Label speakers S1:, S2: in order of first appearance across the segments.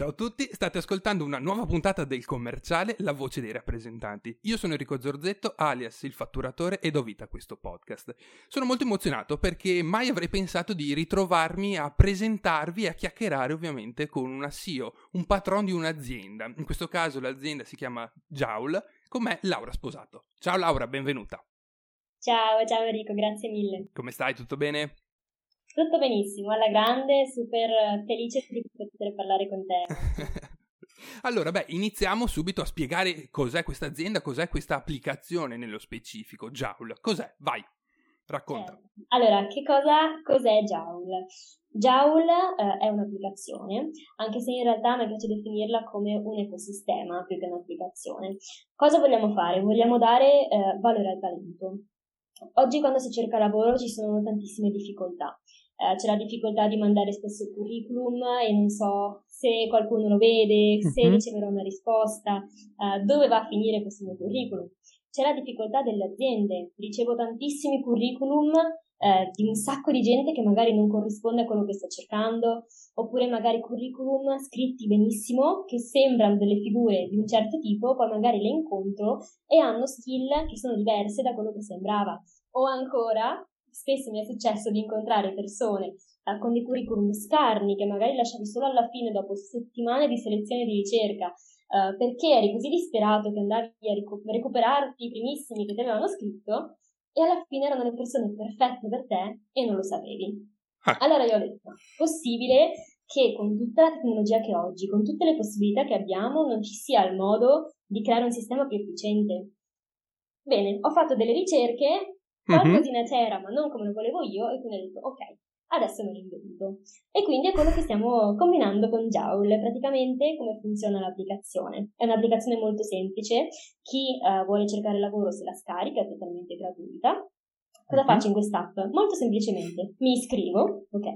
S1: Ciao a tutti, state ascoltando una nuova puntata del commerciale La voce dei rappresentanti. Io sono Enrico Zorzetto, alias il fatturatore, e do vita a questo podcast. Sono molto emozionato perché mai avrei pensato di ritrovarmi a presentarvi e a chiacchierare ovviamente con una CEO, un patron di un'azienda. In questo caso l'azienda si chiama Joule, con me Laura Sposato. Ciao Laura, benvenuta.
S2: Ciao, ciao Enrico, grazie mille.
S1: Come stai? Tutto bene?
S2: Tutto benissimo, alla grande, super felice di poter parlare con te.
S1: allora, beh, iniziamo subito a spiegare cos'è questa azienda, cos'è questa applicazione nello specifico. Joule, cos'è? Vai, racconta.
S2: Eh, allora, che cosa, cos'è Joule? Joule eh, è un'applicazione, anche se in realtà mi piace definirla come un ecosistema più che un'applicazione. Cosa vogliamo fare? Vogliamo dare eh, valore al talento. Oggi quando si cerca lavoro ci sono tantissime difficoltà. Eh, c'è la difficoltà di mandare spesso il curriculum e non so se qualcuno lo vede, se uh-huh. riceverò una risposta, eh, dove va a finire questo mio curriculum. C'è la difficoltà delle aziende, ricevo tantissimi curriculum eh, di un sacco di gente che magari non corrisponde a quello che sto cercando, oppure magari curriculum scritti benissimo che sembrano delle figure di un certo tipo, poi magari le incontro e hanno skill che sono diverse da quello che sembrava. O ancora, spesso mi è successo di incontrare persone eh, con dei curriculum scarni che magari lasciavi solo alla fine dopo settimane di selezione di ricerca eh, perché eri così disperato che andavi a ricu- recuperarti i primissimi che ti avevano scritto e alla fine erano le persone perfette per te e non lo sapevi. Ah. Allora io ho detto, possibile che con tutta la tecnologia che oggi, con tutte le possibilità che abbiamo, non ci sia il modo di creare un sistema più efficiente. Bene, ho fatto delle ricerche Qualcosina mm-hmm. c'era, ma non come lo volevo io, e quindi ho detto, ok, adesso me lo invento. E quindi è quello che stiamo combinando con Joule. Praticamente come funziona l'applicazione. È un'applicazione molto semplice, chi uh, vuole cercare lavoro se la scarica, è totalmente gratuita. Cosa faccio in quest'app? Molto semplicemente mi iscrivo, ok?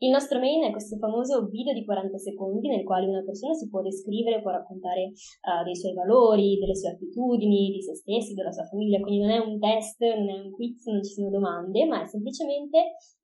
S2: Il nostro main è questo famoso video di 40 secondi nel quale una persona si può descrivere, può raccontare uh, dei suoi valori, delle sue attitudini, di se stesso, della sua famiglia, quindi non è un test, non è un quiz, non ci sono domande, ma è semplicemente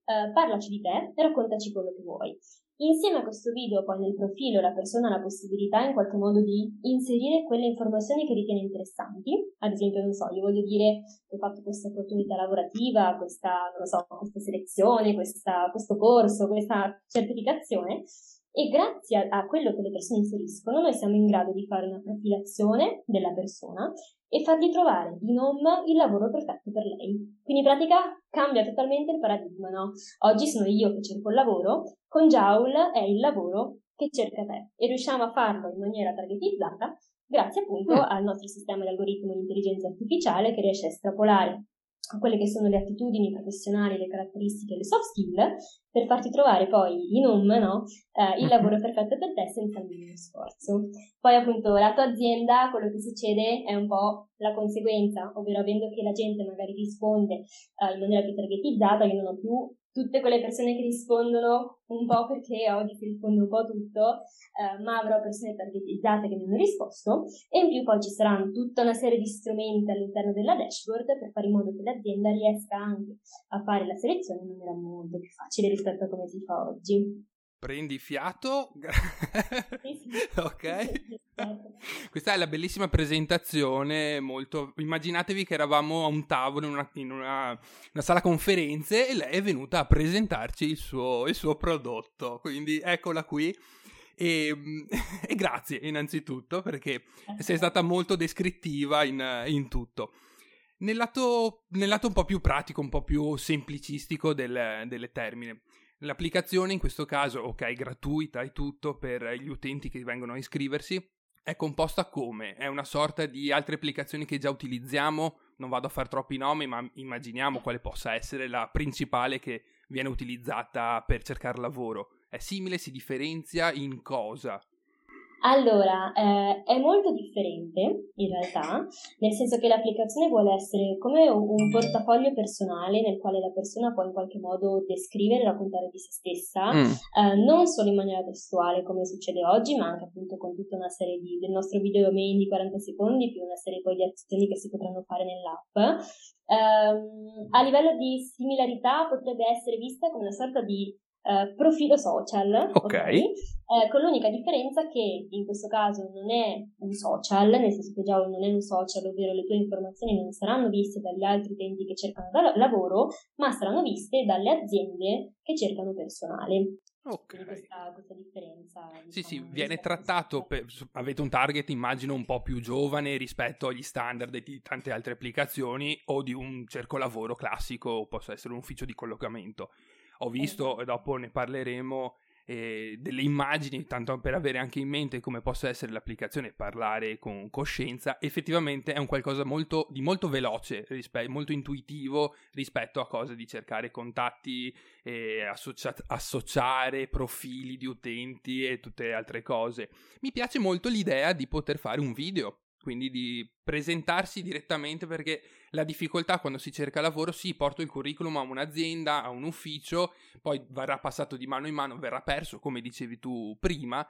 S2: uh, parlaci di te e raccontaci quello che vuoi. Insieme a questo video poi nel profilo la persona ha la possibilità in qualche modo di inserire quelle informazioni che ritiene interessanti, ad esempio non so, io voglio dire che ho fatto questa opportunità lavorativa, questa, non so, questa selezione, questa, questo corso, questa certificazione e grazie a, a quello che le persone inseriscono noi siamo in grado di fare una profilazione della persona e fargli trovare in home il lavoro perfetto per lei. Quindi in pratica cambia totalmente il paradigma, no? Oggi sono io che cerco il lavoro, con Joule è il lavoro che cerca te e riusciamo a farlo in maniera targetizzata grazie appunto mm. al nostro sistema di algoritmo di intelligenza artificiale che riesce a estrapolare quelle che sono le attitudini professionali, le caratteristiche, le soft skill, per farti trovare poi in home no? eh, il lavoro perfetto per te senza il minimo sforzo. Poi appunto la tua azienda, quello che succede è un po' la conseguenza, ovvero avendo che la gente magari risponde eh, in maniera più targetizzata, io non ho più tutte quelle persone che rispondono un po' perché oggi si risponde un po' tutto, eh, ma avrò persone targetizzate che mi hanno risposto e in più poi ci saranno tutta una serie di strumenti all'interno della dashboard per fare in modo che l'azienda riesca anche a fare la selezione in maniera molto più facile rispetto a come si fa oggi.
S1: Prendi fiato. ok. Questa è la bellissima presentazione. Molto... Immaginatevi che eravamo a un tavolo in una, in una, una sala conferenze e lei è venuta a presentarci il suo, il suo prodotto. Quindi eccola qui. E, e, grazie innanzitutto perché sei stata molto descrittiva in, in tutto. Nel lato, nel lato, un po' più pratico, un po' più semplicistico del, delle termini. L'applicazione in questo caso, ok, gratuita e tutto per gli utenti che vengono a iscriversi, è composta come? È una sorta di altre applicazioni che già utilizziamo, non vado a fare troppi nomi, ma immaginiamo quale possa essere la principale che viene utilizzata per cercare lavoro. È simile, si differenzia in cosa?
S2: Allora, eh, è molto differente in realtà, nel senso che l'applicazione vuole essere come un portafoglio personale nel quale la persona può in qualche modo descrivere e raccontare di se stessa, mm. eh, non solo in maniera testuale come succede oggi, ma anche appunto con tutta una serie di, del nostro video domain di 40 secondi, più una serie poi di azioni che si potranno fare nell'app. Um, a livello di similarità potrebbe essere vista come una sorta di uh, profilo social,
S1: ok? okay?
S2: Uh, con l'unica differenza che in questo caso non è un social, nel senso che già non è un social, ovvero le tue informazioni non saranno viste dagli altri utenti che cercano lavoro, ma saranno viste dalle aziende che cercano personale.
S1: Ok.
S2: Questa, questa, differenza. Diciamo,
S1: sì, sì, viene trattato, per, avete un target immagino un po' più giovane rispetto agli standard di tante altre applicazioni o di un cerco lavoro classico, possa essere un ufficio di collocamento. Ho visto, esatto. e dopo ne parleremo, eh, delle immagini, tanto per avere anche in mente come possa essere l'applicazione parlare con coscienza, effettivamente è un qualcosa molto, di molto veloce, rispe- molto intuitivo rispetto a cose di cercare contatti, eh, associa- associare profili di utenti e tutte le altre cose. Mi piace molto l'idea di poter fare un video quindi di presentarsi direttamente perché la difficoltà quando si cerca lavoro, sì, porto il curriculum a un'azienda, a un ufficio, poi verrà passato di mano in mano, verrà perso, come dicevi tu prima,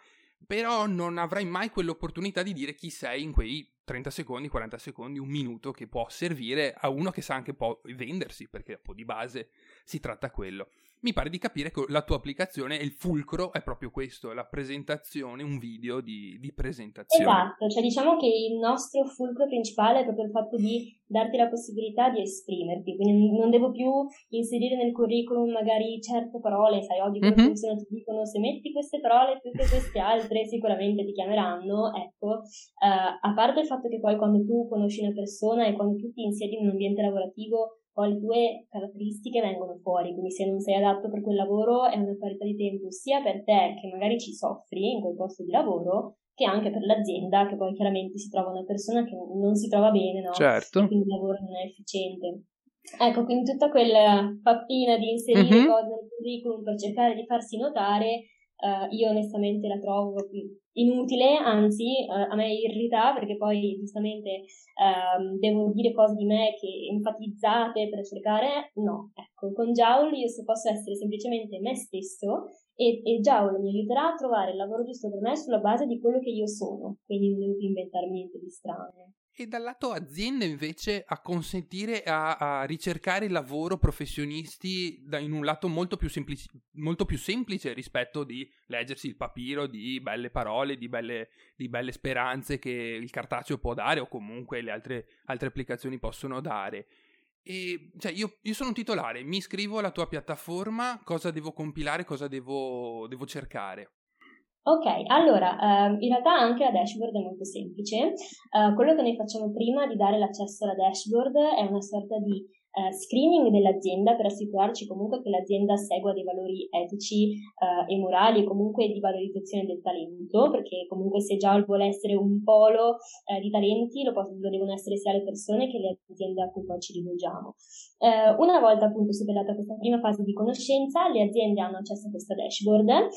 S1: però non avrai mai quell'opportunità di dire chi sei in quei 30 secondi, 40 secondi, un minuto che può servire a uno che sa anche può vendersi, perché di base si tratta quello mi pare di capire che la tua applicazione, il fulcro è proprio questo, la presentazione, un video di, di presentazione.
S2: Esatto, cioè diciamo che il nostro fulcro principale è proprio il fatto di darti la possibilità di esprimerti, quindi non devo più inserire nel curriculum magari certe parole, sai, oggi come mm-hmm. funziona, ti dicono se metti queste parole più che queste altre sicuramente ti chiameranno, ecco, uh, a parte il fatto che poi quando tu conosci una persona e quando tu ti insiedi in un ambiente lavorativo poi le tue caratteristiche vengono fuori, quindi se non sei adatto per quel lavoro è una parità di tempo sia per te che magari ci soffri in quel posto di lavoro, che anche per l'azienda che poi chiaramente si trova una persona che non si trova bene, no?
S1: Certo.
S2: E quindi il lavoro non è efficiente. Ecco, quindi tutta quella pappina di inserire mm-hmm. cose nel curriculum per cercare di farsi notare Uh, io onestamente la trovo inutile, anzi uh, a me irrita perché poi giustamente uh, devo dire cose di me che enfatizzate per cercare, no, ecco, con Jowl io posso essere semplicemente me stesso e, e Jowl mi aiuterà a trovare il lavoro giusto per me sulla base di quello che io sono, quindi non devo più inventarmi niente di strano
S1: e dal lato azienda invece a consentire a, a ricercare lavoro professionisti da, in un lato molto più, semplici, molto più, semplice rispetto di leggersi il papiro di belle parole, di belle, di belle speranze che il cartaceo può dare o comunque le altre, altre applicazizioni possono dare. E, cioè, io, io, sono un titolare, mi iscrivo alla tua piattaforma, cosa devo compilare, cosa devo, devo cercare?
S2: Ok, allora, uh, in realtà anche la dashboard è molto semplice. Uh, quello che noi facciamo prima di dare l'accesso alla dashboard è una sorta di uh, screening dell'azienda per assicurarci comunque che l'azienda segua dei valori etici uh, e morali e comunque di valorizzazione del talento, perché comunque se già vuole essere un polo uh, di talenti lo, posso, lo, devono essere sia le persone che le aziende a cui poi ci rivolgiamo. una volta appunto superata questa prima fase di conoscenza, le aziende hanno accesso a questa dashboard.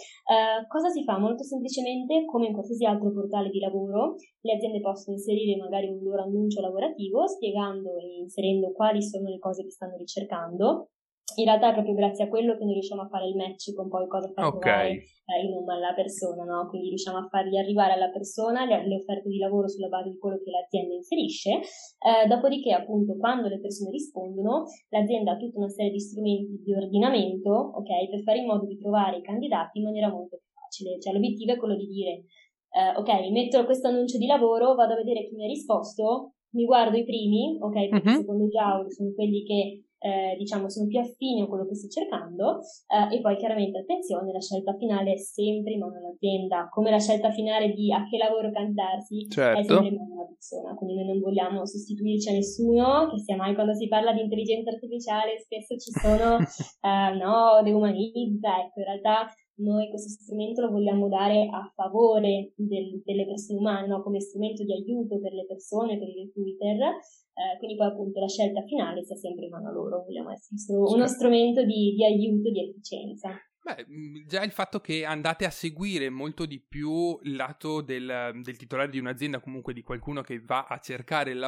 S2: cosa si fa? Molto semplicemente, come in qualsiasi altro portale di lavoro, le aziende possono inserire magari un loro annuncio lavorativo spiegando e inserendo quali sono le cose cose che stanno ricercando. In realtà è proprio grazie a quello che noi riusciamo a fare il match con poi cosa far okay. trovare in nome alla persona, no? Quindi riusciamo a fargli arrivare alla persona le, le, offerte di lavoro sulla base di quello che l'azienda inserisce. Eh, dopodiché, appunto, quando le persone rispondono, l'azienda ha tutta una serie di strumenti di ordinamento, ok, per fare in modo di trovare i candidati in maniera molto più facile. Cioè, l'obiettivo è quello di dire, eh, ok, metto questo annuncio di lavoro, vado a vedere chi mi ha risposto, mi guardo i primi, ok, perché uh-huh. secondo Giaul sono quelli che eh, diciamo sono più affini a quello che sto cercando eh, e poi chiaramente attenzione la scelta finale è sempre in mano all'azienda come la scelta finale di a che lavoro candidarsi
S1: certo.
S2: è sempre in mano alla persona quindi noi non vogliamo sostituirci a nessuno che sia mai quando si parla di intelligenza artificiale spesso ci sono eh, no deumanizza ecco in realtà noi questo strumento lo vogliamo dare a favore del, delle persone umane, no? come strumento di aiuto per le persone, per i recruiter, eh, quindi poi appunto la scelta finale sia sempre in mano a loro, vogliamo essere uno certo. strumento di, di aiuto, di efficienza.
S1: Beh, mm, già il fatto che andate a seguire molto di più il lato del, del titolare di un'azienda, comunque di qualcuno che va a cercare il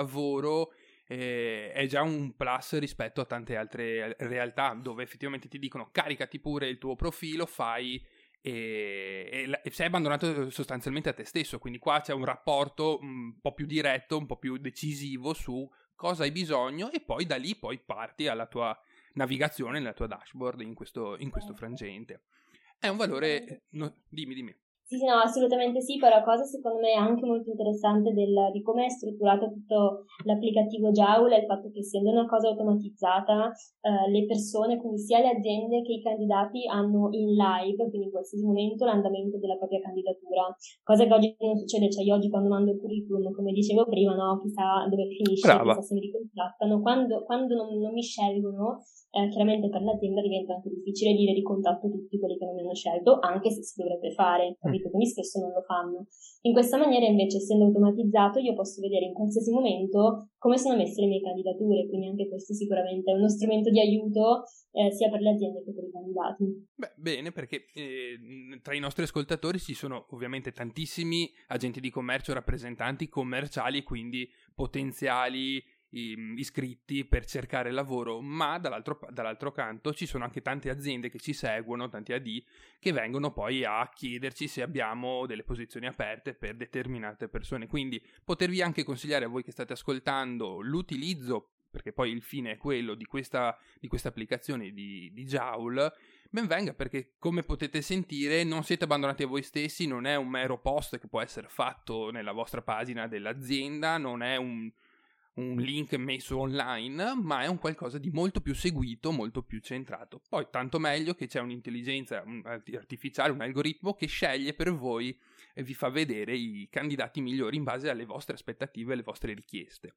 S1: eh, è già un plus rispetto a tante altre realtà dove effettivamente ti dicono caricati pure il tuo profilo, fai e, e, e, sei abbandonato sostanzialmente a te stesso, quindi qua c'è un rapporto un po' più diretto, un po' più decisivo su cosa hai bisogno e poi da lì poi parti alla tua navigazione, nella tua dashboard in questo, in questo frangente. È un valore... No, dimmi, dimmi.
S2: Sì, sì, no, assolutamente sì, però la cosa secondo me anche molto interessante del, di come è strutturato tutto l'applicativo Joule è il fatto che essendo una cosa automatizzata, eh, le persone, quindi sia le aziende che i candidati hanno in live, quindi in qualsiasi momento, l'andamento della propria candidatura, cosa che oggi non succede, cioè io oggi quando mando il curriculum, come dicevo prima, no, chissà dove finisce,
S1: Brava.
S2: chissà se mi ricontrattano, quando, quando non, non mi scelgono, eh, chiaramente per l'azienda diventa anche difficile dire di contatto tutti quelli che non mi hanno scelto, anche se si dovrebbe fare, capito? capito? Quindi spesso non lo fanno. In questa maniera invece, essendo automatizzato, io posso vedere in qualsiasi momento come sono messe le mie candidature, quindi anche questo sicuramente è uno strumento di aiuto eh, sia per le aziende che per i candidati.
S1: Beh, bene, perché eh, tra i nostri ascoltatori ci sono ovviamente tantissimi agenti di commercio, rappresentanti commerciali, quindi potenziali iscritti per cercare lavoro, ma dall'altro, dall'altro, canto ci sono anche tante aziende che ci seguono, tanti AD, che vengono poi a chiederci se abbiamo delle posizioni aperte per determinate persone. Quindi potervi anche consigliare a voi che state ascoltando l'utilizzo, perché poi il fine è quello di questa, di questa applicazione di, di Joule, ben venga perché come potete sentire non siete abbandonati a voi stessi, non è un mero post che può essere fatto nella vostra pagina dell'azienda, non è un un link messo online, ma è un qualcosa di molto più seguito, molto più centrato. Poi tanto meglio che c'è un'intelligenza artificiale, un algoritmo che sceglie per voi e vi fa vedere i candidati migliori in base alle vostre aspettative e alle vostre richieste.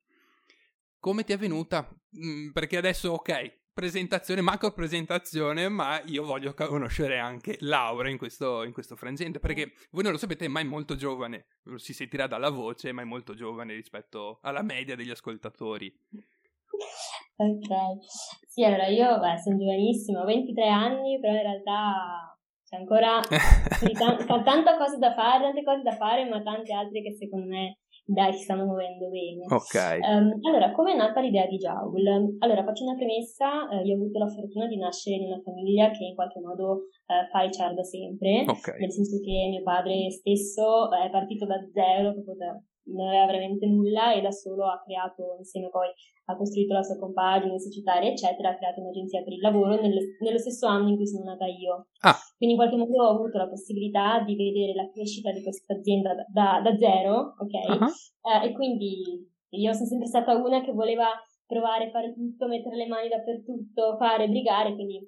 S1: Come ti è venuta? Mm, perché adesso, ok, presentazione, macro presentazione, ma io voglio conoscere anche Laura in questo, in questo frangente, perché voi non lo sapete, ma è molto giovane, si sentirà dalla voce, ma è molto giovane rispetto alla media degli ascoltatori.
S2: Ok, sì, allora io beh, sono giovanissima, ho 23 anni, però in realtà c'è ancora t- tanta cosa da fare, tante cose da fare, ma tante altre che secondo me dai, si stanno muovendo bene.
S1: Ok.
S2: Um, allora, come è nata l'idea di Joule? Allora, faccio una premessa, eh, io ho avuto la fortuna di nascere in una famiglia che in qualche modo eh, fa HR da sempre,
S1: okay.
S2: nel senso che mio padre stesso è partito da zero, proprio da non aveva veramente nulla e da solo ha creato, insieme poi ha costruito la sua compagine societaria, eccetera, ha creato un'agenzia per il lavoro nel, nello stesso anno in cui sono nata io.
S1: Ah.
S2: Quindi in qualche modo ho avuto la possibilità di vedere la crescita di questa azienda da, da, da zero, ok? Uh-huh. Eh, e quindi io sono sempre stata una che voleva provare, fare tutto, mettere le mani dappertutto, fare, brigare, quindi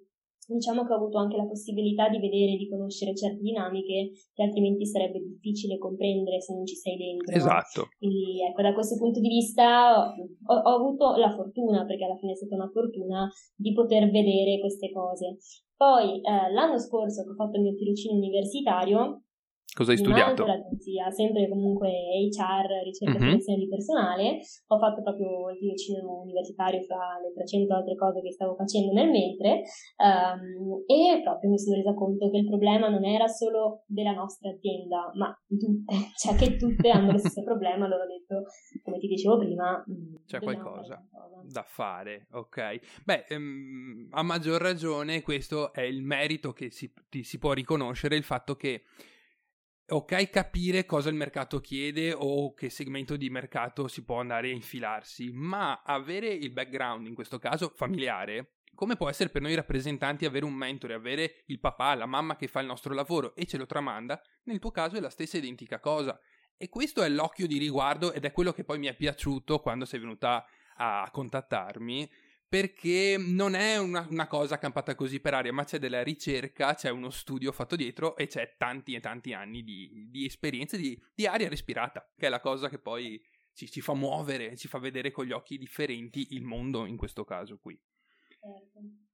S2: diciamo che ho avuto anche la possibilità di vedere e di conoscere certe dinamiche che altrimenti sarebbe difficile comprendere se non ci sei dentro.
S1: Esatto.
S2: Quindi ecco, da questo punto di vista ho, ho avuto la fortuna, perché alla fine è stata una fortuna, di poter vedere queste cose. Poi eh, l'anno scorso che ho fatto il mio tirocinio universitario,
S1: Cosa hai studiato?
S2: l'agenzia, sempre comunque HR, ricerca e uh-huh. di personale. Ho fatto proprio il tirocinio universitario fra le 300 altre cose che stavo facendo nel mentre um, e proprio mi sono resa conto che il problema non era solo della nostra azienda, ma di tutte, cioè che tutte hanno lo stesso problema. Allora ho detto, come ti dicevo prima,
S1: mm, c'è qualcosa da fare, ok? Beh, um, a maggior ragione questo è il merito che si, ti, si può riconoscere, il fatto che ok capire cosa il mercato chiede o che segmento di mercato si può andare a infilarsi, ma avere il background, in questo caso familiare, come può essere per noi rappresentanti avere un mentore, avere il papà, la mamma che fa il nostro lavoro e ce lo tramanda, nel tuo caso è la stessa identica cosa. E questo è l'occhio di riguardo ed è quello che poi mi è piaciuto quando sei venuta a contattarmi perché non è una, una, cosa campata così per aria, ma c'è della ricerca, c'è uno studio fatto dietro e c'è tanti e tanti anni di, di esperienze di, di, aria respirata, che è la cosa che poi ci, ci, fa muovere, ci fa vedere con gli occhi differenti il mondo in questo caso qui.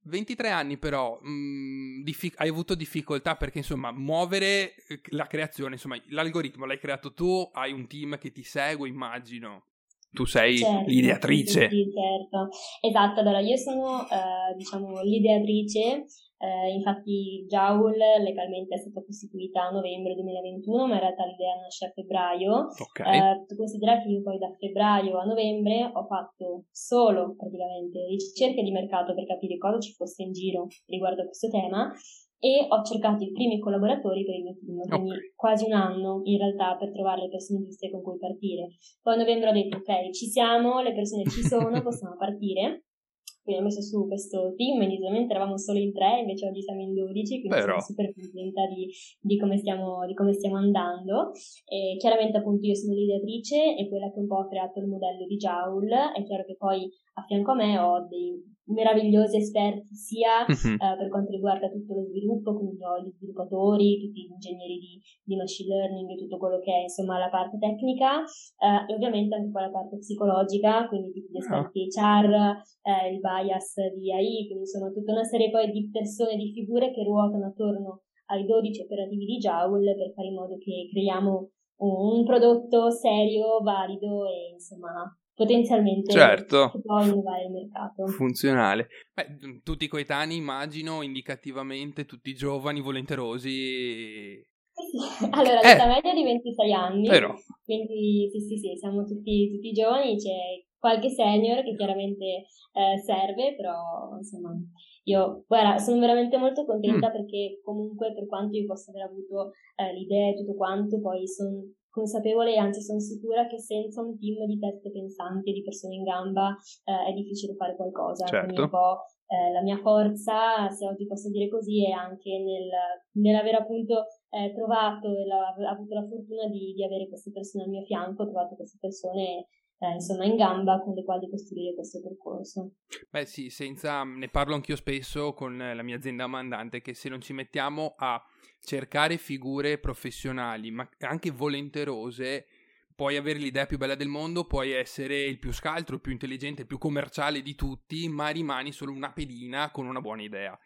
S1: 23 certo. anni però mh, mm, diffic- hai avuto difficoltà perché insomma muovere eh, la creazione, insomma l'algoritmo l'hai creato tu, hai un team che ti segue immagino tu sei certo, l'ideatrice.
S2: Sì, certo. Esatto, allora io sono eh, diciamo l'ideatrice, eh, infatti Joule legalmente è stata costituita a novembre 2021, ma in realtà l'idea nasce a febbraio.
S1: Okay.
S2: Eh, tu considera che io poi da febbraio a novembre ho fatto solo praticamente ricerche di mercato per capire cosa ci fosse in giro riguardo a questo tema e ho cercato i primi collaboratori per il mio team, quindi okay. quasi un anno in realtà per trovare le persone giuste con cui partire. Poi a novembre ho detto ok, ci siamo, le persone ci sono, possiamo partire. quindi ho messo su questo team, inizialmente eravamo solo in tre, invece oggi siamo in 12, quindi Però. sono super contenta di, di, come stiamo, di, come stiamo, andando. E chiaramente appunto io sono l'ideatrice e quella che un po' ha creato il modello di Joule, è chiaro che poi a fianco a me ho dei meravigliosi esperti sia uh-huh. uh, per quanto riguarda tutto lo sviluppo, quindi ho gli sviluppatori, tutti gli ingegneri di, di machine learning e tutto quello che è insomma la parte tecnica uh, e ovviamente anche poi la parte psicologica, quindi tutti gli ah. esperti uh-huh. HR, uh, il bias di AI, quindi insomma tutta una serie poi di persone, di figure che ruotano attorno ai 12 operativi di Joule per fare in modo che creiamo un prodotto serio, valido e insomma potenzialmente
S1: certo.
S2: si può innovare il mercato.
S1: Funzionale. Beh, tutti coetanei, immagino, indicativamente, tutti giovani, volenterosi.
S2: Sì, allora, eh. l'età media di 26 anni,
S1: Però.
S2: quindi sì, sì, sì, siamo tutti, tutti giovani, c'è qualche senior che chiaramente eh, serve, però insomma io guarda, sono veramente molto contenta mm. perché comunque per quanto io possa aver avuto eh, l'idea e tutto quanto, poi sono consapevole e anzi sono sicura che senza un team di teste pensanti e di persone in gamba eh, è difficile fare qualcosa.
S1: Certo.
S2: Quindi un po' eh, la mia forza, se oggi posso dire così, è anche nel, nell'aver appunto eh, trovato e la, avuto la fortuna di, di, avere queste persone al mio fianco, ho trovato queste persone eh, insomma in gamba con le quali costruire questo percorso.
S1: Beh sì, senza, ne parlo anch'io spesso con la mia azienda mandante che se non ci mettiamo a cercare figure professionali, ma anche volenterose, puoi avere l'idea più bella del mondo, puoi essere il più scaltro, il più intelligente, il più commerciale di tutti, ma rimani solo una pedina con una buona idea.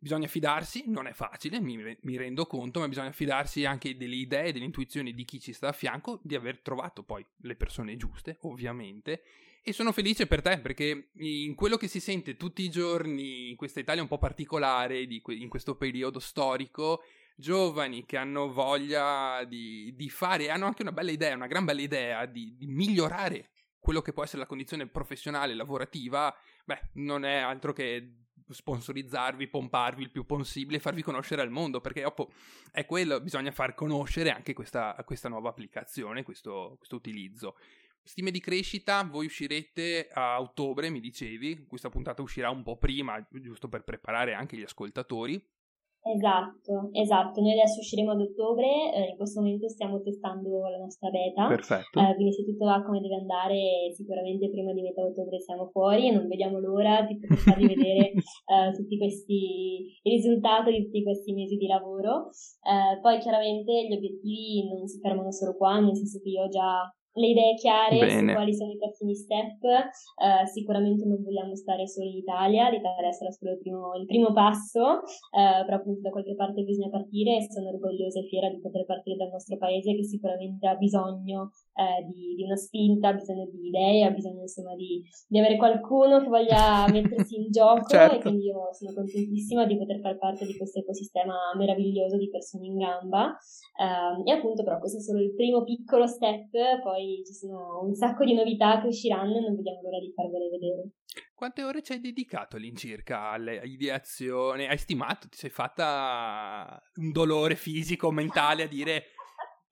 S1: Bisogna fidarsi, non è facile, mi, mi, rendo conto, ma bisogna fidarsi anche delle idee, delle intuizioni di chi ci sta a fianco, di aver trovato poi le persone giuste, ovviamente. E sono felice per te perché in quello che si sente tutti i giorni in questa Italia un po' particolare, que- in questo periodo storico, giovani che hanno voglia di, di, fare, hanno anche una bella idea, una gran bella idea di, di migliorare quello che può essere la condizione professionale, lavorativa, beh, non è altro che sponsorizzarvi, pomparvi il più possibile, farvi conoscere al mondo, perché dopo è quello, bisogna far conoscere anche questa, questa nuova applicazione, questo, questo utilizzo. Stime di crescita, voi uscirete a ottobre, mi dicevi, questa puntata uscirà un po' prima, giusto per preparare anche gli ascoltatori.
S2: Esatto, esatto. Noi adesso usciremo ad ottobre, eh, in questo momento stiamo testando la nostra beta.
S1: Perfetto.
S2: Eh, quindi se tutto va come deve andare, sicuramente prima di metà ottobre siamo fuori e non vediamo l'ora di poter farvi vedere eh, tutti questi risultati di tutti questi mesi di lavoro. Eh, poi chiaramente gli obiettivi non si fermano solo qua, nel senso che io ho già le idee chiare Bene. su quali sono i prossimi step. Uh, sicuramente non vogliamo stare solo in Italia, l'Italia sarà solo il primo, il primo passo, uh, però appunto da qualche parte bisogna partire e sono orgogliosa e fiera di poter partire dal nostro paese che sicuramente ha bisogno uh, di, di, una spinta, ha bisogno di idee, ha bisogno insomma di, di avere qualcuno che voglia mettersi in gioco certo. e quindi io sono contentissima di poter far parte di questo ecosistema meraviglioso di persone in gamba ehm, e appunto però questo è solo il primo piccolo step, poi ci sono un sacco di novità che usciranno e non vediamo l'ora di farvele vedere.
S1: Quante ore ci hai dedicato all'incirca all'ideazione? Hai stimato? Ti sei fatta un dolore fisico, mentale a dire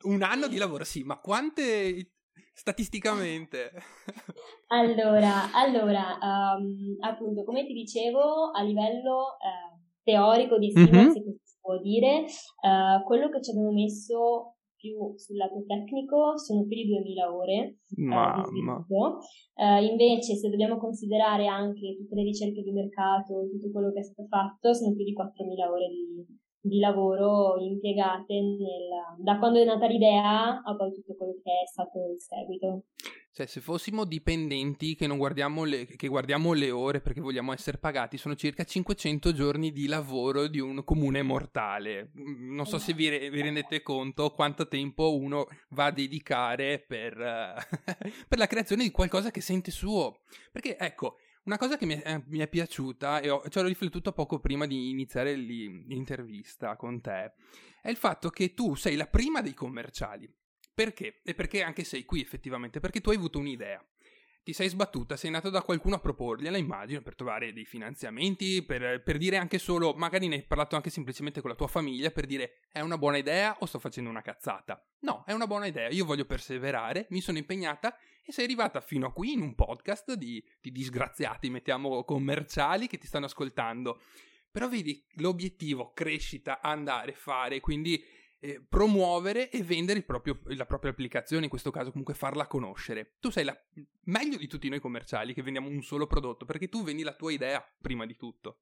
S1: un anno di lavoro? Sì, ma quante statisticamente?
S2: allora, allora um, appunto, come ti dicevo, a livello uh, teorico di stima, mm-hmm. se così si può dire, uh, quello che ci abbiamo messo più sul lato tecnico sono più di 2000 ore eh, di sviluppo. Uh, invece, se dobbiamo considerare anche tutte le ricerche di mercato, tutto quello che è stato fatto, sono più di 4000 ore di, di lavoro impiegate nel, da quando è nata l'idea a poi tutto quello che è stato il seguito.
S1: Cioè, se fossimo dipendenti che, non guardiamo le, che guardiamo le ore perché vogliamo essere pagati, sono circa 500 giorni di lavoro di un comune mortale. Mm, non so se vi, vi rendete conto quanto tempo uno va a dedicare per, per la creazione di qualcosa che sente suo. Perché, ecco, una cosa che mi è, eh, mi è piaciuta, e ho, ci ho riflettuto poco prima di iniziare l'intervista con te, è il fatto che tu sei la prima dei commerciali. Perché? E perché anche sei qui effettivamente? Perché tu hai avuto un'idea. Ti sei sbattuta, sei andata da qualcuno a proporgliela, immagino, per trovare dei finanziamenti, per, per, dire anche solo, magari ne hai parlato anche semplicemente con la tua famiglia, per dire è una buona idea o sto facendo una cazzata. No, è una buona idea, io voglio perseverare, mi sono impegnata e sei arrivata fino a qui in un podcast di, di disgraziati, mettiamo commerciali, che ti stanno ascoltando. Però vedi l'obiettivo, crescita, andare, fare, quindi eh, promuovere e vendere proprio, la propria applicazione, in questo caso comunque farla conoscere. Tu sei la, meglio di tutti noi commerciali che vendiamo un solo prodotto, perché tu vendi la tua idea prima di tutto.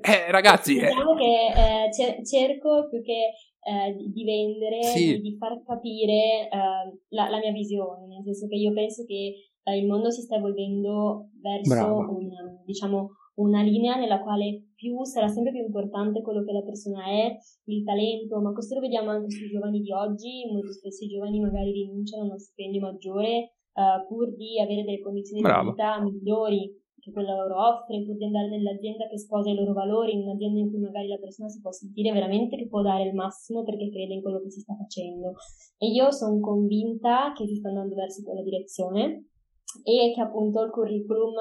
S1: Eh, ragazzi...
S2: Eh. Diciamo eh... che cerco più che eh, di vendere, sì. di, far capire eh, la, la, mia visione, nel senso che io penso che eh, il mondo si sta evolvendo verso un, diciamo, una linea nella quale più sarà sempre più importante quello che la persona è, il talento, ma questo lo vediamo anche sui giovani di oggi, molto spesso i giovani magari rinunciano a uno stipendio maggiore uh, pur di avere delle condizioni Bravo. di vita migliori che quel lavoro offre, pur di andare nell'azienda che sposa i loro valori, in un'azienda in cui magari la persona si può sentire veramente che può dare il massimo perché crede in quello che si sta facendo. E io sono convinta che si sta andando verso quella direzione e che appunto il curriculum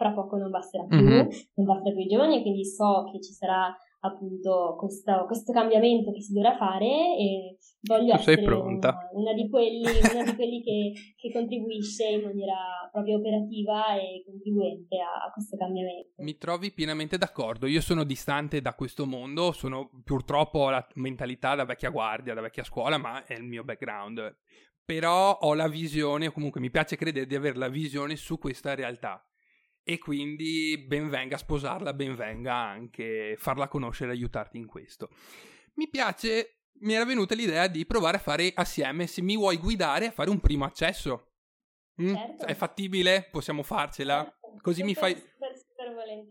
S2: fra poco non basterà più, mm-hmm. non basterà più ai giovani quindi so che ci sarà appunto questo, questo cambiamento che si dovrà fare e voglio tu essere una, una, di quelli, una di quelli che, che, contribuisce in maniera proprio operativa e contribuente a, a, questo cambiamento.
S1: Mi trovi pienamente d'accordo, io sono distante da questo mondo, sono purtroppo la mentalità da vecchia guardia, da vecchia scuola, ma è il mio background. Però ho la visione, o comunque mi piace credere di avere la visione su questa realtà e quindi benvenga sposarla, benvenga anche farla conoscere e aiutarti in questo. Mi piace, mi era venuta l'idea di provare a fare assieme, se mi vuoi guidare, a fare un primo accesso. Mm? Certo. È fattibile? Possiamo farcela? Certo. Così mi fai,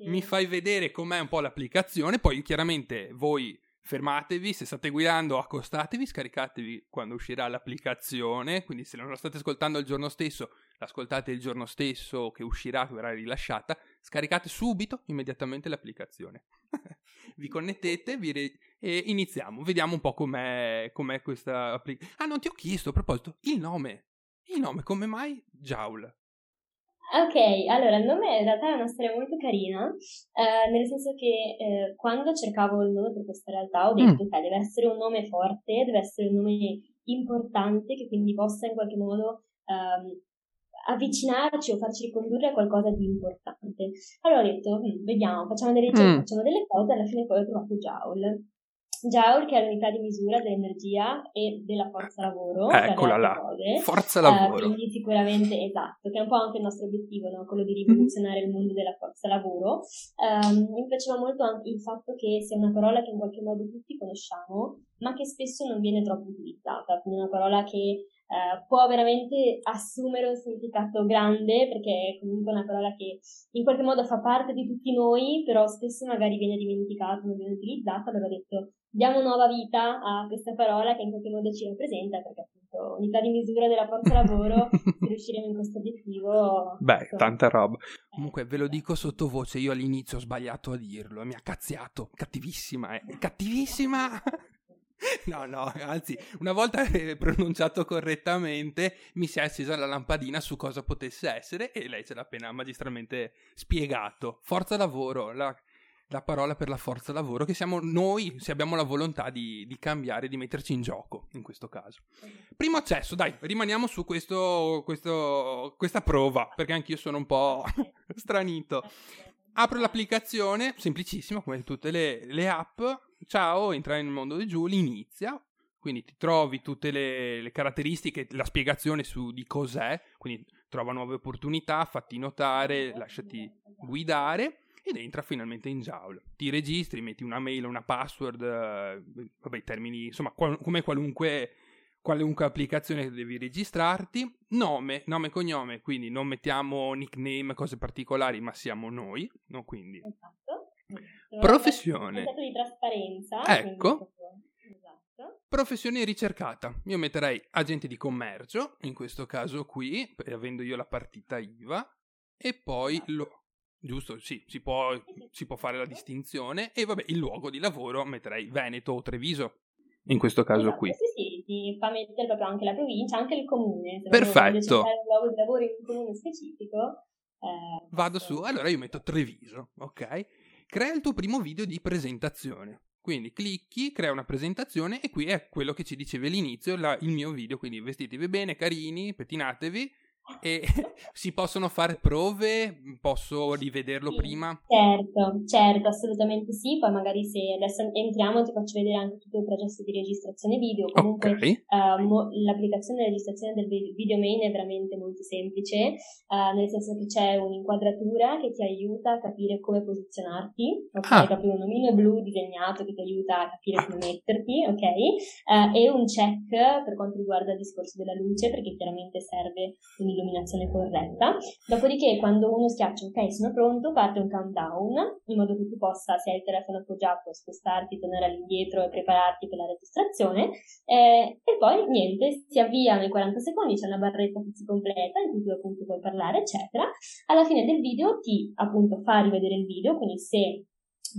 S1: mi fai vedere com'è un po' l'applicazione, poi chiaramente voi fermatevi, se state guidando accostatevi, scaricatevi quando uscirà l'applicazione, quindi se non la state ascoltando il giorno stesso, l'ascoltate il giorno stesso che uscirà, che verrà rilasciata, scaricate subito, immediatamente l'applicazione. vi connettete vi re- e iniziamo, vediamo un po' com'è, com'è questa applicazione. Ah, non ti ho chiesto a proposito, il nome. Il nome, come mai Joule?
S2: Ok, allora il nome in realtà è una storia molto carina, eh, nel senso che eh, quando cercavo il nome per questa realtà ho detto mm. che deve essere un nome forte, deve essere un nome importante che quindi possa in qualche modo ehm, avvicinarci o farci ricondurre a qualcosa di importante. Allora ho detto, hm, vediamo, facciamo delle ricerche, mm. facciamo delle cose, alla fine poi ho trovato Joule. Joule, che è l'unità di misura dell'energia e della forza lavoro.
S1: Eccola là, cose. forza lavoro.
S2: Uh, quindi sicuramente, esatto, che è un po' anche il nostro obiettivo, no? quello di mhm. rivoluzionare mm-hmm. il mondo della forza lavoro. Um, mi piaceva molto anche il fatto che sia una parola che in qualche modo tutti conosciamo, ma che spesso non viene troppo utilizzata, quindi una parola che Uh, può veramente assumere un significato grande perché è comunque una parola che in qualche modo fa parte di tutti noi, però spesso magari viene dimenticata, non viene utilizzata. Allora ho detto diamo nuova vita a questa parola che in qualche modo ci rappresenta, perché appunto unità di misura della forza lavoro, se riusciremo in questo obiettivo...
S1: Beh, ecco. tanta roba. Eh, Comunque ve lo dico sottovoce, io all'inizio ho sbagliato a dirlo, mi ha cazziato, cattivissima, eh, cattivissima... No, no, anzi, una volta pronunciato correttamente mi si è accesa la lampadina su cosa potesse essere e lei ce l'ha appena magistralmente spiegato. Forza lavoro, la la parola per la forza lavoro, che siamo noi, se abbiamo la volontà di, di, cambiare, di metterci in gioco, in questo caso. Primo accesso, dai, rimaniamo su questo, questo, questa prova, perché anch'io sono un po' stranito. Apro l'applicazione, semplicissima, come tutte le, le app. Ciao, entra nel mondo di Julie, inizia. Quindi ti trovi tutte le, le caratteristiche, la spiegazione su di cos'è, quindi trova nuove opportunità, fatti notare, lasciati guidare ed entra finalmente in Joule. Ti registri, metti una mail, una password, eh, vabbè, termini, insomma, qual- come qualunque, qualunque applicazione devi registrarti. Nome, nome e cognome, quindi non mettiamo nickname, cose particolari, ma siamo noi, no? Quindi. Esatto. Professione.
S2: Un di trasparenza.
S1: Ecco. Esatto. Professione ricercata. Io metterei agente di commercio, in questo caso qui, avendo io la partita IVA, e poi esatto. lo, Giusto, sì, si può, si può, fare la distinzione. E vabbè, il luogo di lavoro metterei Veneto o Treviso, in questo caso
S2: esatto,
S1: qui.
S2: Sì, sì, ti fa mettere proprio anche la provincia, anche il comune. Se
S1: Perfetto.
S2: un luogo di lavoro in un comune specifico. Eh,
S1: Vado su, allora io metto Treviso, ok? Crea il tuo primo video di presentazione. Quindi clicchi, crea una presentazione e qui è quello che ci dicevi all'inizio, la, il mio video, quindi vestitevi bene, carini, pettinatevi e si possono fare prove? Posso rivederlo
S2: sì,
S1: prima?
S2: Certo, certo, assolutamente sì. Poi magari se adesso entriamo ti faccio vedere anche tutto il processo di registrazione video. Comunque
S1: okay.
S2: uh, mo- l'applicazione di registrazione del video main è veramente molto semplice, uh, nel senso che c'è un'inquadratura che ti aiuta a capire come posizionarti, ok? Ah. Proprio un omino blu disegnato che ti aiuta a capire come metterti, ok? Uh, e un check per quanto riguarda il discorso della luce, perché chiaramente serve un l'illuminazione corretta. Dopodiché, quando uno schiaccia ok, sono pronto, parte un countdown in modo che tu possa, se hai il telefono appoggiato, spostarti, tornare all'indietro e prepararti per la registrazione. Eh, e poi niente, si avvia nei 40 secondi, c'è una barretta che si completa in cui tu appunto puoi parlare, eccetera. Alla fine del video ti appunto fa rivedere il video, quindi se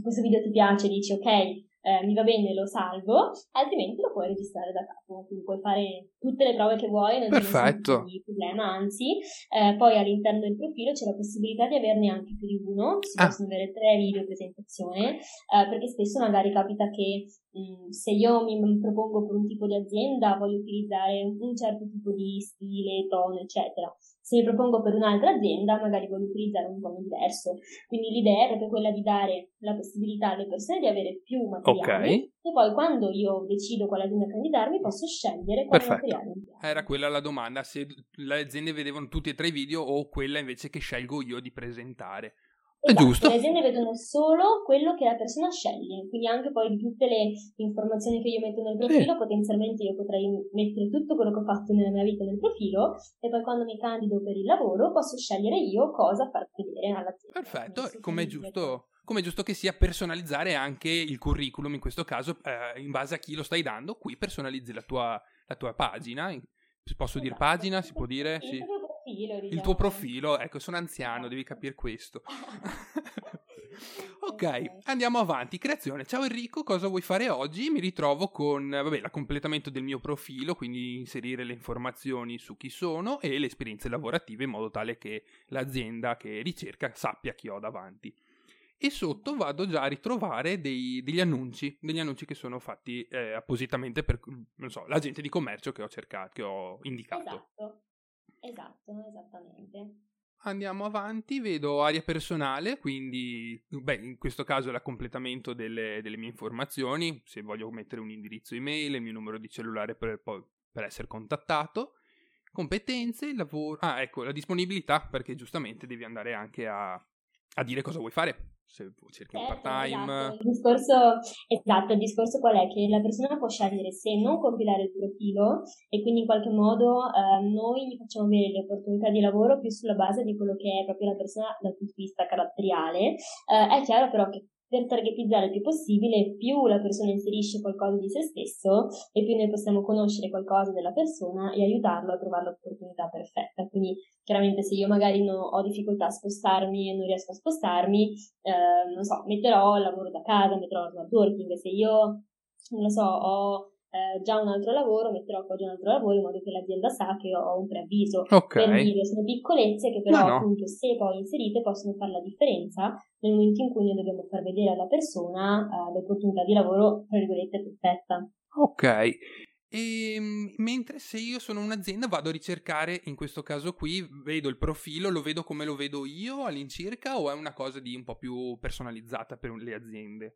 S2: questo video ti piace dici ok eh, mi va bene, lo salvo, altrimenti lo puoi registrare da capo, quindi puoi fare tutte le prove che vuoi, non
S1: Perfetto.
S2: c'è nessun problema, anzi, eh, poi all'interno del profilo c'è la possibilità di averne anche più di uno, si ah. possono avere tre video presentazione, eh, perché spesso magari capita che mh, mm, se io mi propongo per un tipo di azienda voglio utilizzare un certo tipo di stile, tono, eccetera se mi propongo per un'altra azienda, magari voglio utilizzare un tono diverso. Quindi l'idea è proprio quella di dare la possibilità alle persone di avere più materiali okay. e poi quando io decido quale azienda candidarmi posso scegliere quale
S1: Perfetto.
S2: materiale.
S1: Era quella la domanda, se le aziende vedevano tutti e tre i video o quella invece che scelgo io di presentare. È
S2: esatto,
S1: giusto.
S2: Le aziende vedono solo quello che la persona sceglie, quindi anche poi di tutte le informazioni che io metto nel profilo, sì. potenzialmente io potrei mettere tutto quello che ho fatto nella mia vita nel profilo e poi quando mi candido per il lavoro posso scegliere io cosa far vedere all'azienda.
S1: Perfetto, come è giusto come è giusto che sia personalizzare anche il curriculum in questo caso eh, in base a chi lo stai dando qui personalizzi la tua, la tua pagina posso esatto. dire pagina si può dire
S2: sì profilo. Diciamo.
S1: Il tuo profilo, ecco, sono anziano, devi capire questo. ok, andiamo avanti. Creazione. Ciao Enrico, cosa vuoi fare oggi? Mi ritrovo con, vabbè, la completamento del mio profilo, quindi inserire le informazioni su chi sono e le esperienze lavorative in modo tale che l'azienda che ricerca sappia chi ho davanti e sotto vado già a ritrovare dei, degli annunci, degli annunci che sono fatti eh, appositamente per, non so, l'agente di commercio che ho cercato, che ho indicato.
S2: Esatto. Esatto, esattamente.
S1: Andiamo avanti, vedo area personale, quindi beh, in questo caso è l'accompletato delle, delle, mie informazioni, se voglio mettere un indirizzo email, il mio numero di cellulare per, per essere contattato, competenze, lavoro, ah ecco la disponibilità perché giustamente devi andare anche a, a dire cosa vuoi fare, se cerchi un part time.
S2: Esatto. Il discorso, esatto, il discorso qual è? Che la persona può scegliere se non compilare il profilo e quindi in qualche modo eh, noi gli facciamo avere le opportunità di lavoro più sulla base di quello che è proprio la persona dal punto di vista caratteriale. Eh, è chiaro però che per targetizzare il più possibile, più la persona inserisce qualcosa di se stesso e più noi possiamo conoscere qualcosa della persona e aiutarlo a trovare l'opportunità perfetta. Quindi chiaramente se io magari no, ho difficoltà a spostarmi e non riesco a spostarmi, eh, non so, metterò il lavoro da casa, metterò lo smart working. Se io, non lo so, ho eh, già un altro lavoro, metterò poi un altro lavoro in modo che l'azienda sa che ho un preavviso.
S1: Okay.
S2: Per dire, sono piccolezze che però no, no. appunto se poi inserite possono fare la differenza nel momento in cui noi dobbiamo far vedere alla persona uh, l'opportunità di lavoro, tra virgolette, perfetta.
S1: Ok. E, ehm, mentre se io sono un'azienda vado a ricercare, in questo caso qui, vedo il profilo, lo vedo come lo vedo io all'incirca o è una cosa di un po' più personalizzata per le aziende?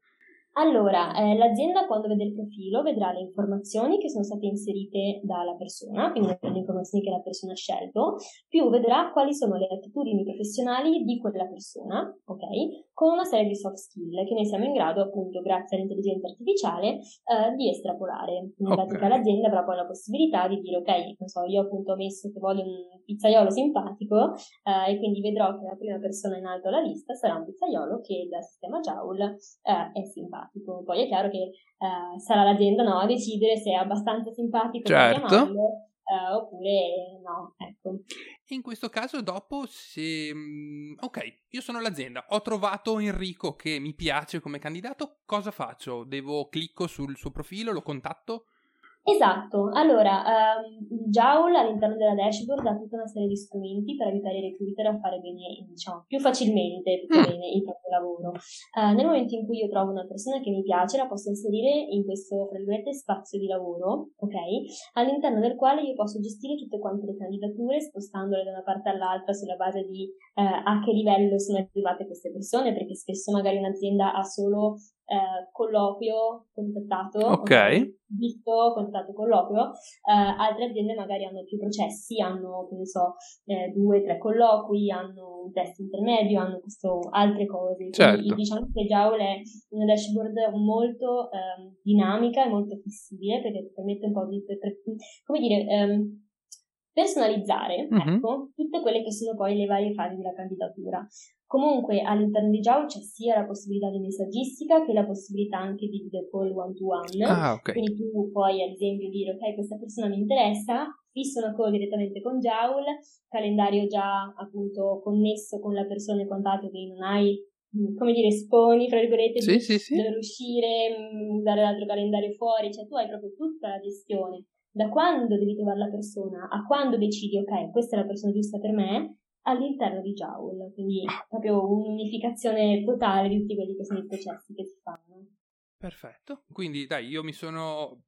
S2: Allora, eh, l'azienda quando vede il profilo vedrà le informazioni che sono state inserite dalla persona, quindi le informazioni che la persona ha scelto, più vedrà quali sono le attitudini professionali di quella persona, ok? Con una serie di soft skill che noi siamo in grado, appunto, grazie all'intelligenza artificiale, eh, di estrapolare. In okay. pratica l'azienda avrà poi la possibilità di dire, ok, non so, io appunto ho messo che voglio un pizzaiolo simpatico eh, e quindi vedrò che la prima persona in alto alla lista sarà un pizzaiolo che dal sistema Joule eh, è simpatico. Poi è chiaro che eh, sarà l'azienda no, a decidere se è abbastanza simpatico
S1: certo.
S2: da chiamarlo eh, oppure no. Ecco.
S1: In questo caso, dopo, se. Mm, ok, io sono l'azienda, ho trovato Enrico che mi piace come candidato, cosa faccio? Devo clicco sul suo profilo, lo contatto?
S2: Esatto, allora um, Joule all'interno della dashboard ha tutta una serie di strumenti per aiutare i recruiter a fare bene, diciamo, più facilmente più mm. bene il proprio lavoro. Uh, nel momento in cui io trovo una persona che mi piace, la posso inserire in questo, fra virgolette, spazio di lavoro, ok? All'interno del quale io posso gestire tutte quante le candidature, spostandole da una parte all'altra sulla base di uh, a che livello sono arrivate queste persone, perché spesso magari un'azienda ha solo eh, colloquio contattato,
S1: ok,
S2: visto contattato colloquio, eh, altre aziende magari hanno più processi, hanno, che ne so, eh, due, tre colloqui, hanno un test intermedio, hanno questo, altre cose.
S1: Certo.
S2: Quindi diciamo che Joule è una dashboard molto ehm, dinamica e molto flessibile perché ti permette un po' di, per, come dire, ehm, personalizzare mm-hmm. ecco, tutte quelle che sono poi le varie fasi della candidatura. Comunque all'interno di Joule c'è sia la possibilità di messaggistica che la possibilità anche di video call one to one.
S1: Ah, okay.
S2: Quindi tu puoi ad esempio dire ok questa persona mi interessa, fisso una call direttamente con Joule, calendario già appunto connesso con la persona e quant'altro che non hai mm, come dire, esponi, fra virgolette,
S1: sì,
S2: di
S1: sì, sì.
S2: dover uscire, mm, dare l'altro calendario fuori, cioè tu hai proprio tutta la gestione da quando devi trovare la persona a quando decidi, ok, questa è la persona giusta per me, all'interno di Joule. Quindi proprio un'unificazione totale di tutti quelli che sono i processi che si fanno.
S1: Perfetto. Quindi dai, io mi sono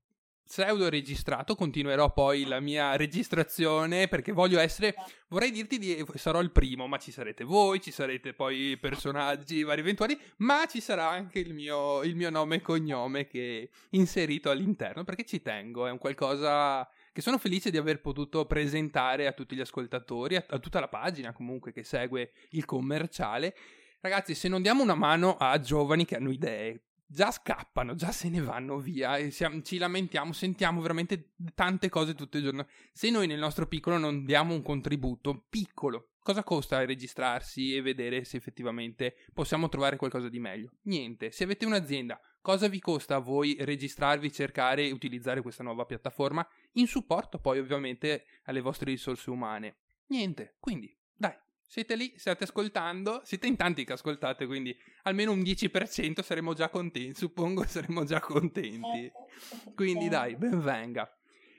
S1: pseudo registrato, continuerò poi la mia registrazione perché voglio essere, vorrei dirti di, sarò il primo, ma ci sarete voi, ci sarete poi personaggi vari eventuali, ma ci sarà anche il mio, il mio nome e cognome che inserito all'interno perché ci tengo, è un qualcosa che sono felice di aver potuto presentare a tutti gli ascoltatori, a, a tutta la pagina comunque che segue il commerciale. Ragazzi, se non diamo una mano a giovani che hanno idee, già scappano, già se ne vanno via e siamo, ci lamentiamo, sentiamo veramente tante cose tutto il giorno. Se noi nel nostro piccolo non diamo un contributo piccolo, cosa costa registrarsi e vedere se effettivamente possiamo trovare qualcosa di meglio? Niente. Se avete un'azienda, cosa vi costa a voi registrarvi, cercare e utilizzare questa nuova piattaforma in supporto poi ovviamente alle vostre risorse umane? Niente. Quindi, dai, siete lì, state ascoltando, siete in tanti che ascoltate, quindi almeno un 10% saremo già contenti, suppongo saremo già contenti. Quindi dai, ben venga.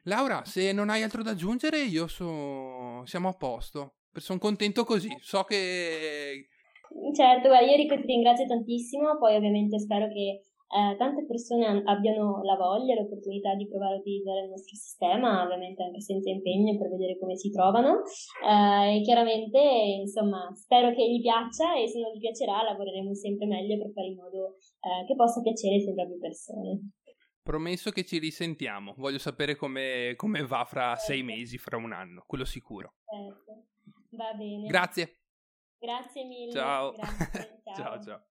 S1: Laura, se non hai altro da aggiungere, io so... siamo a posto. Sono contento così, so che...
S2: Certo, guarda, io ti ringrazio tantissimo, poi ovviamente spero che eh, tante persone abbiano la voglia, l'opportunità di provare a utilizzare il nostro sistema, ovviamente anche senza impegno per vedere come si trovano eh, e chiaramente insomma spero che gli piaccia e se non gli piacerà lavoreremo sempre meglio per fare in modo eh, che possa piacere sempre a più persone.
S1: Promesso che ci risentiamo, voglio sapere come, come va fra certo. sei mesi, fra un anno, quello sicuro.
S2: Certo, va bene.
S1: Grazie.
S2: Grazie mille.
S1: Ciao.
S2: Grazie.
S1: ciao ciao.